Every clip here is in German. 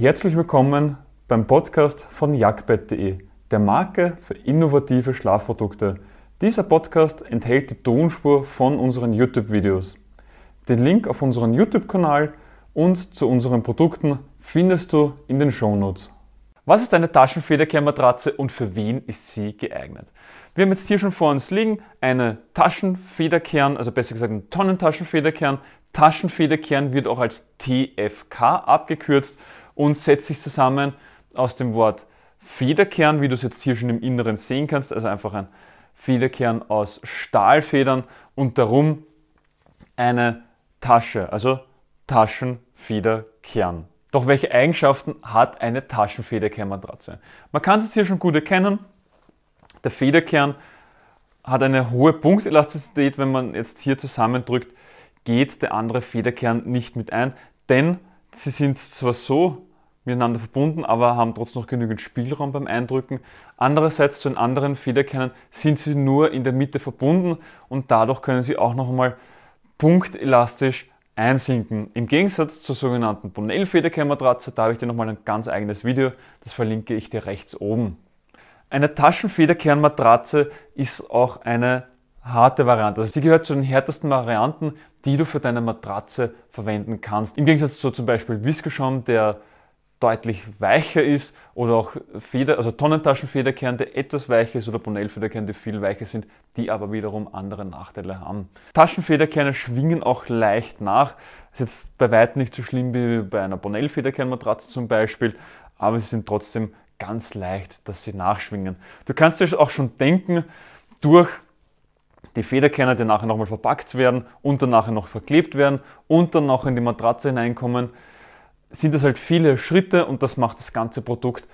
Herzlich willkommen beim Podcast von jagdbett.de, der Marke für innovative Schlafprodukte. Dieser Podcast enthält die Tonspur von unseren YouTube-Videos. Den Link auf unseren YouTube-Kanal und zu unseren Produkten findest du in den Shownotes. Was ist eine Taschenfederkehrmatratze und für wen ist sie geeignet? Wir haben jetzt hier schon vor uns liegen eine Taschenfederkern, also besser gesagt ein Tonnentaschenfederkern. Taschenfederkern wird auch als TFK abgekürzt und setzt sich zusammen aus dem Wort Federkern, wie du es jetzt hier schon im Inneren sehen kannst, also einfach ein Federkern aus Stahlfedern und darum eine Tasche, also Taschenfederkern. Doch welche Eigenschaften hat eine Taschenfederkernmatratze? Man kann es hier schon gut erkennen. Der Federkern hat eine hohe Punktelastizität. Wenn man jetzt hier zusammendrückt, geht der andere Federkern nicht mit ein, denn sie sind zwar so miteinander verbunden, aber haben trotzdem noch genügend Spielraum beim Eindrücken. Andererseits zu den anderen Federkernen sind sie nur in der Mitte verbunden und dadurch können sie auch noch einmal punktelastisch einsinken. Im Gegensatz zur sogenannten Bonell-Federkernmatratze, da habe ich dir nochmal ein ganz eigenes Video, das verlinke ich dir rechts oben. Eine Taschenfederkernmatratze ist auch eine harte Variante. Also sie gehört zu den härtesten Varianten, die du für deine Matratze verwenden kannst. Im Gegensatz zu zum Beispiel Viskoschaum, der deutlich weicher ist oder auch Feder, also Tonnentaschenfederkern, der etwas weicher ist oder Bonell-Federkern, die viel weicher sind, die aber wiederum andere Nachteile haben. Taschenfederkerne schwingen auch leicht nach. Ist jetzt bei weitem nicht so schlimm wie bei einer Bonell-Federkernmatratze zum Beispiel, aber sie sind trotzdem ganz leicht, dass sie nachschwingen. Du kannst dir auch schon denken, durch die Federkerne, die nachher nochmal verpackt werden und dann nachher noch verklebt werden und dann noch in die Matratze hineinkommen, sind das halt viele Schritte und das macht das ganze Produkt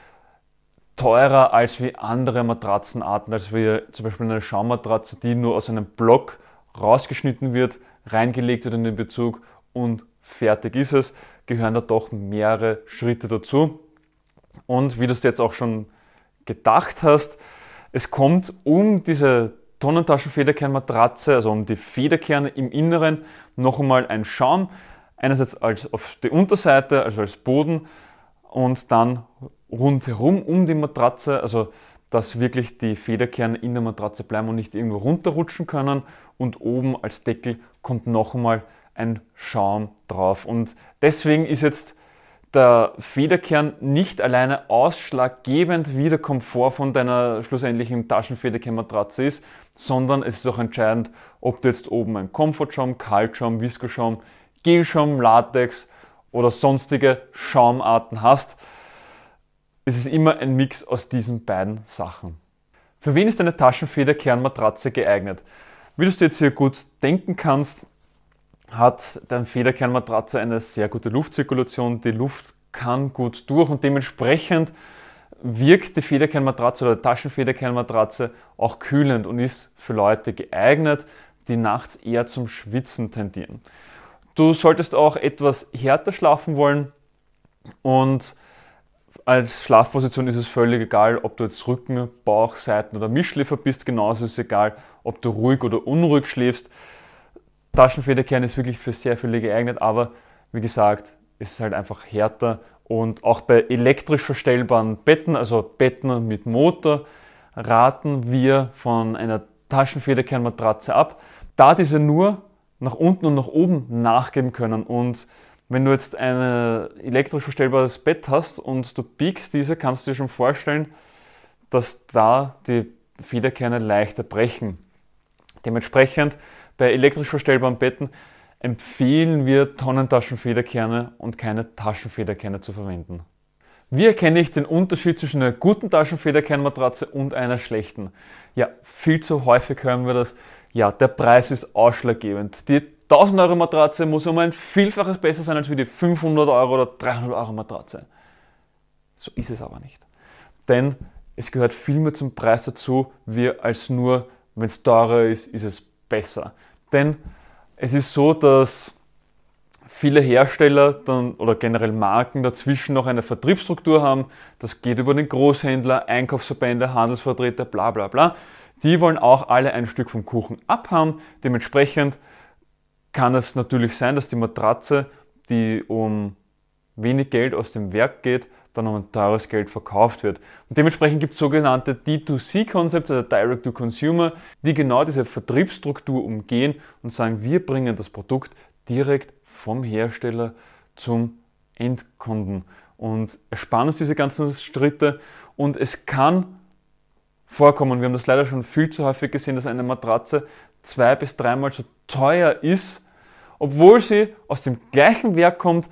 teurer als wie andere Matratzenarten, als wie zum Beispiel eine Schaummatratze, die nur aus einem Block rausgeschnitten wird, reingelegt wird in den Bezug und fertig ist es, gehören da doch mehrere Schritte dazu. Und wie du es jetzt auch schon gedacht hast, es kommt um diese Tonnentaschenfederkernmatratze, also um die Federkerne im Inneren, noch einmal ein Schaum, einerseits als auf die Unterseite, also als Boden und dann rundherum um die Matratze, also dass wirklich die Federkerne in der Matratze bleiben und nicht irgendwo runterrutschen können. Und oben als Deckel kommt noch einmal ein Schaum drauf. Und deswegen ist jetzt der Federkern nicht alleine ausschlaggebend, wie der Komfort von deiner schlussendlichen Taschenfederkernmatratze ist, sondern es ist auch entscheidend, ob du jetzt oben ein Komfortschaum, Kaltschaum, Viskoschaum, Gelschaum, Latex oder sonstige Schaumarten hast. Es ist immer ein Mix aus diesen beiden Sachen. Für wen ist eine Taschenfederkernmatratze geeignet? Wie du es dir jetzt hier gut denken kannst, hat deine Federkernmatratze eine sehr gute Luftzirkulation. Die Luft kann gut durch und dementsprechend wirkt die Federkernmatratze oder Taschenfederkernmatratze auch kühlend und ist für Leute geeignet, die nachts eher zum Schwitzen tendieren. Du solltest auch etwas härter schlafen wollen und als Schlafposition ist es völlig egal, ob du jetzt Rücken, Bauch, Seiten oder Mischschläfer bist. Genauso ist es egal, ob du ruhig oder unruhig schläfst. Taschenfederkern ist wirklich für sehr viele geeignet, aber wie gesagt, es ist halt einfach härter und auch bei elektrisch verstellbaren Betten, also Betten mit Motor, raten wir von einer Taschenfederkernmatratze ab, da diese nur nach unten und nach oben nachgeben können. Und wenn du jetzt ein elektrisch verstellbares Bett hast und du biegst diese, kannst du dir schon vorstellen, dass da die Federkerne leichter brechen. Dementsprechend bei elektrisch verstellbaren Betten empfehlen wir Tonnentaschenfederkerne und keine Taschenfederkerne zu verwenden. Wie erkenne ich den Unterschied zwischen einer guten Taschenfederkernmatratze und einer schlechten? Ja, viel zu häufig hören wir das. Ja, der Preis ist ausschlaggebend. Die 1000 Euro Matratze muss um ein Vielfaches besser sein als wie die 500 Euro oder 300 Euro Matratze. So ist es aber nicht. Denn es gehört viel mehr zum Preis dazu, wie als nur, wenn es teurer ist, ist es besser. Denn es ist so, dass viele Hersteller dann, oder generell Marken dazwischen noch eine Vertriebsstruktur haben. Das geht über den Großhändler, Einkaufsverbände, Handelsvertreter, bla bla bla. Die wollen auch alle ein Stück vom Kuchen abhaben. Dementsprechend kann es natürlich sein, dass die Matratze, die um wenig Geld aus dem Werk geht, dann um ein teures Geld verkauft wird. Und dementsprechend gibt es sogenannte D2C-Concepts, also Direct to Consumer, die genau diese Vertriebsstruktur umgehen und sagen, wir bringen das Produkt direkt vom Hersteller zum Endkunden und ersparen uns diese ganzen Schritte und es kann vorkommen, wir haben das leider schon viel zu häufig gesehen, dass eine Matratze zwei bis dreimal so teuer ist, obwohl sie aus dem gleichen Werk kommt,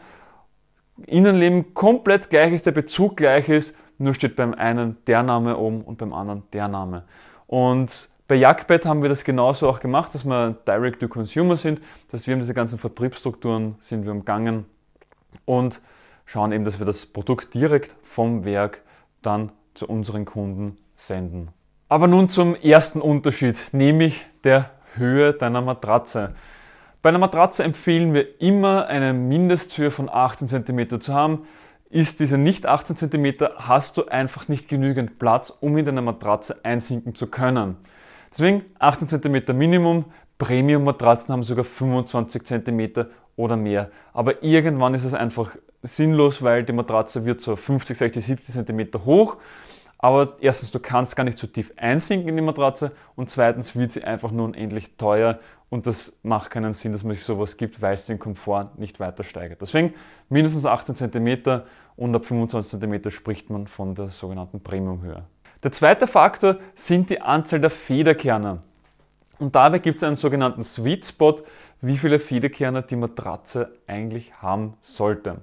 Innenleben komplett gleich ist, der Bezug gleich ist, nur steht beim einen der Name oben und beim anderen der Name. Und bei Jagdbett haben wir das genauso auch gemacht, dass wir Direct to Consumer sind. Das heißt, wir diese ganzen Vertriebsstrukturen sind wir umgangen und schauen eben, dass wir das Produkt direkt vom Werk dann zu unseren Kunden senden. Aber nun zum ersten Unterschied, nämlich der Höhe deiner Matratze. Bei einer Matratze empfehlen wir immer eine Mindesthöhe von 18 cm zu haben. Ist diese nicht 18 cm, hast du einfach nicht genügend Platz, um in deine Matratze einsinken zu können. Deswegen 18 cm Minimum. Premium-Matratzen haben sogar 25 cm oder mehr. Aber irgendwann ist es einfach sinnlos, weil die Matratze wird so 50, 60, 70 cm hoch aber erstens, du kannst gar nicht so tief einsinken in die Matratze und zweitens wird sie einfach nur unendlich teuer und das macht keinen Sinn, dass man sich sowas gibt, weil es den Komfort nicht weiter steigert. Deswegen mindestens 18 cm und ab 25 cm spricht man von der sogenannten Premiumhöhe. Der zweite Faktor sind die Anzahl der Federkerne. Und dabei gibt es einen sogenannten Sweet Spot, wie viele Federkerne die Matratze eigentlich haben sollte.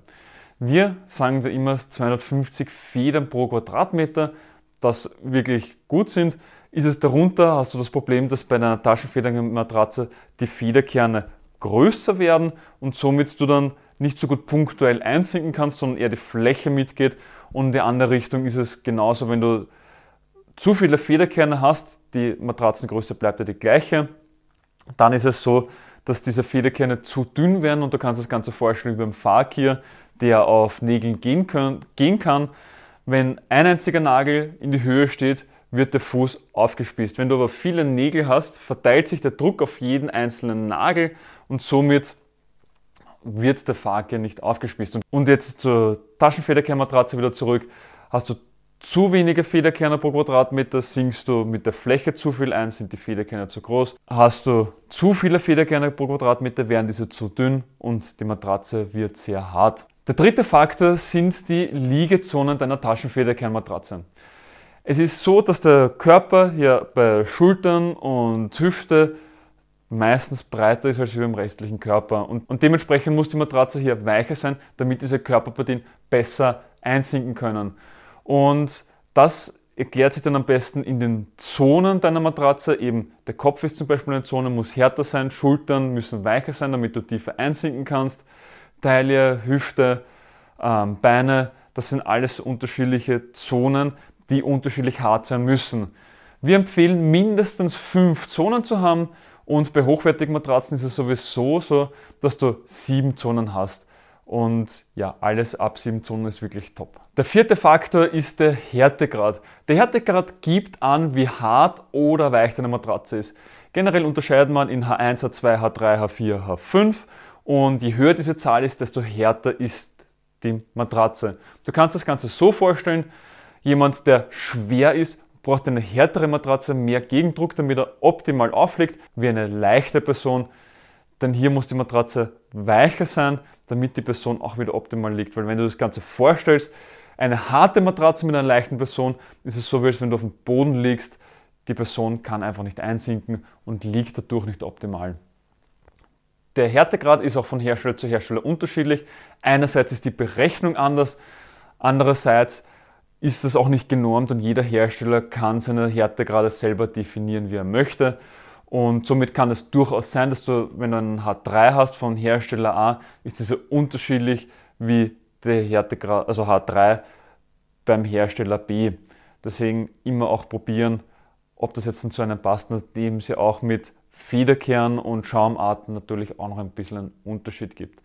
Wir sagen da immer 250 Federn pro Quadratmeter das wirklich gut sind. Ist es darunter, hast du das Problem, dass bei einer Taschenfedermatratze die Federkerne größer werden und somit du dann nicht so gut punktuell einsinken kannst, sondern eher die Fläche mitgeht. Und in die andere Richtung ist es genauso, wenn du zu viele Federkerne hast, die Matratzengröße bleibt ja die gleiche, dann ist es so, dass diese Federkerne zu dünn werden und du kannst das Ganze vorstellen wie beim Fakir, der auf Nägeln gehen, können, gehen kann wenn ein einziger Nagel in die Höhe steht, wird der Fuß aufgespießt. Wenn du aber viele Nägel hast, verteilt sich der Druck auf jeden einzelnen Nagel und somit wird der Fakir nicht aufgespießt. Und jetzt zur Taschenfederkernmatratze wieder zurück. Hast du zu wenige Federkerne pro Quadratmeter, sinkst du mit der Fläche zu viel ein, sind die Federkerne zu groß. Hast du zu viele Federkerne pro Quadratmeter, werden diese zu dünn und die Matratze wird sehr hart. Der dritte Faktor sind die Liegezonen deiner Taschenfederkernmatratze. Es ist so, dass der Körper hier bei Schultern und Hüfte meistens breiter ist als beim restlichen Körper. Und, und, dementsprechend muss die Matratze hier weicher sein, damit diese Körperpartien besser einsinken können. Und das erklärt sich dann am besten in den Zonen deiner Matratze. Eben der Kopf ist zum Beispiel eine Zone, muss härter sein, Schultern müssen weicher sein, damit du tiefer einsinken kannst. Taille, Hüfte, ähm, Beine, das sind alles unterschiedliche Zonen, die unterschiedlich hart sein müssen. Wir empfehlen mindestens fünf Zonen zu haben und bei hochwertigen Matratzen ist es sowieso so, dass du sieben Zonen hast. Und ja, alles ab sieben Zonen ist wirklich top. Der vierte Faktor ist der Härtegrad. Der Härtegrad gibt an, wie hart oder weich deine Matratze ist. Generell unterscheidet man in H1, H2, H3, H4, H5 und je höher diese Zahl ist, desto härter ist die Matratze. Du kannst das Ganze so vorstellen, jemand, der schwer ist, braucht eine härtere Matratze, mehr Gegendruck, damit er optimal auflegt, wie eine leichte Person. Denn hier muss die Matratze weicher sein, damit die Person auch wieder optimal liegt. Weil wenn du das Ganze vorstellst, eine harte Matratze mit einer leichten Person, ist es so, wie als wenn du auf dem Boden liegst. Die Person kann einfach nicht einsinken und liegt dadurch nicht optimal. Der Härtegrad ist auch von Hersteller zu Hersteller unterschiedlich. Einerseits ist die Berechnung anders, andererseits ist es auch nicht genormt und jeder Hersteller kann seine Härtegrade selber definieren, wie er möchte. Und somit kann es durchaus sein, dass du, wenn du einen H3 hast von Hersteller A, ist diese unterschiedlich wie der Härtegrad, also H3 beim Hersteller B. Deswegen immer auch probieren, ob das jetzt zu einem passt, nachdem sie auch mit Federkern und Schaumarten natürlich auch noch ein bisschen einen Unterschied gibt.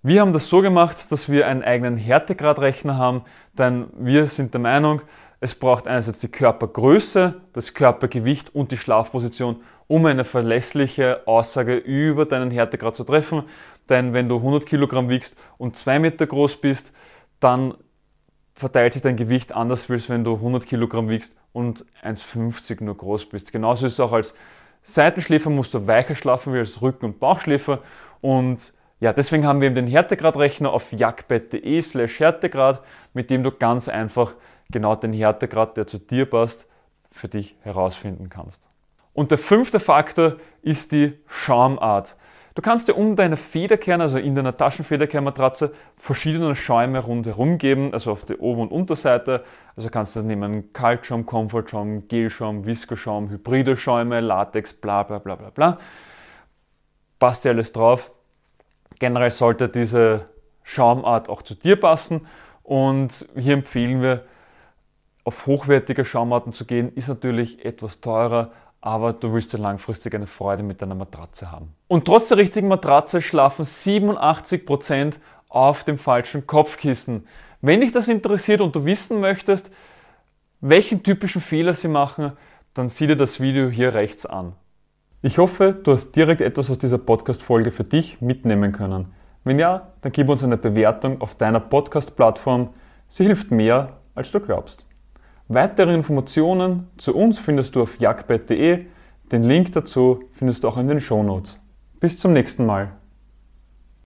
Wir haben das so gemacht, dass wir einen eigenen Härtegradrechner haben, denn wir sind der Meinung, es braucht einerseits die Körpergröße, das Körpergewicht und die Schlafposition, um eine verlässliche Aussage über deinen Härtegrad zu treffen. denn wenn du 100 Kilogramm wiegst und 2 Meter groß bist, dann verteilt sich dein Gewicht anders, als wenn du 100 Kilogramm wiegst und 1,50 nur groß bist. Genauso ist es auch als Seitenschläfer musst du weicher schlafen wie als Rücken- und Bauchschläfer und ja, deswegen haben wir eben den Härtegradrechner auf jagdbett.de slash Härtegrad, mit dem du ganz einfach genau den Härtegrad, der zu dir passt, für dich herausfinden kannst. Und der fünfte Faktor ist die Schaumart. Du kannst dir um deine Federkerne, also in deiner Taschenfederkernmatratze, verschiedene Schäume rundherum geben, also auf der Ober- und Unterseite. Also kannst du nehmen Kaltschaum, Komfortschaum, Gelschaum, Viskoschaum, hybride Schäume, Latex, bla bla bla bla bla. Passt dir alles drauf. Generell sollte diese Schaumart auch zu dir passen und hier empfehlen wir, auf hochwertige Schaumarten zu gehen, ist natürlich etwas teurer, aber du willst ja langfristig eine Freude mit deiner Matratze haben. Und trotz der richtigen Matratze schlafen 87% auf dem falschen Kopfkissen. Wenn dich das interessiert und du wissen möchtest, welchen typischen Fehler sie machen, dann sieh dir das Video hier rechts an. Ich hoffe, du hast direkt etwas aus dieser Podcast-Folge für dich mitnehmen können. Wenn ja, dann gib uns eine Bewertung auf deiner Podcast-Plattform. Sie hilft mehr, als du glaubst. Weitere Informationen zu uns findest du auf jagdbett.de. Den Link dazu findest du auch in den Shownotes. Bis zum nächsten Mal.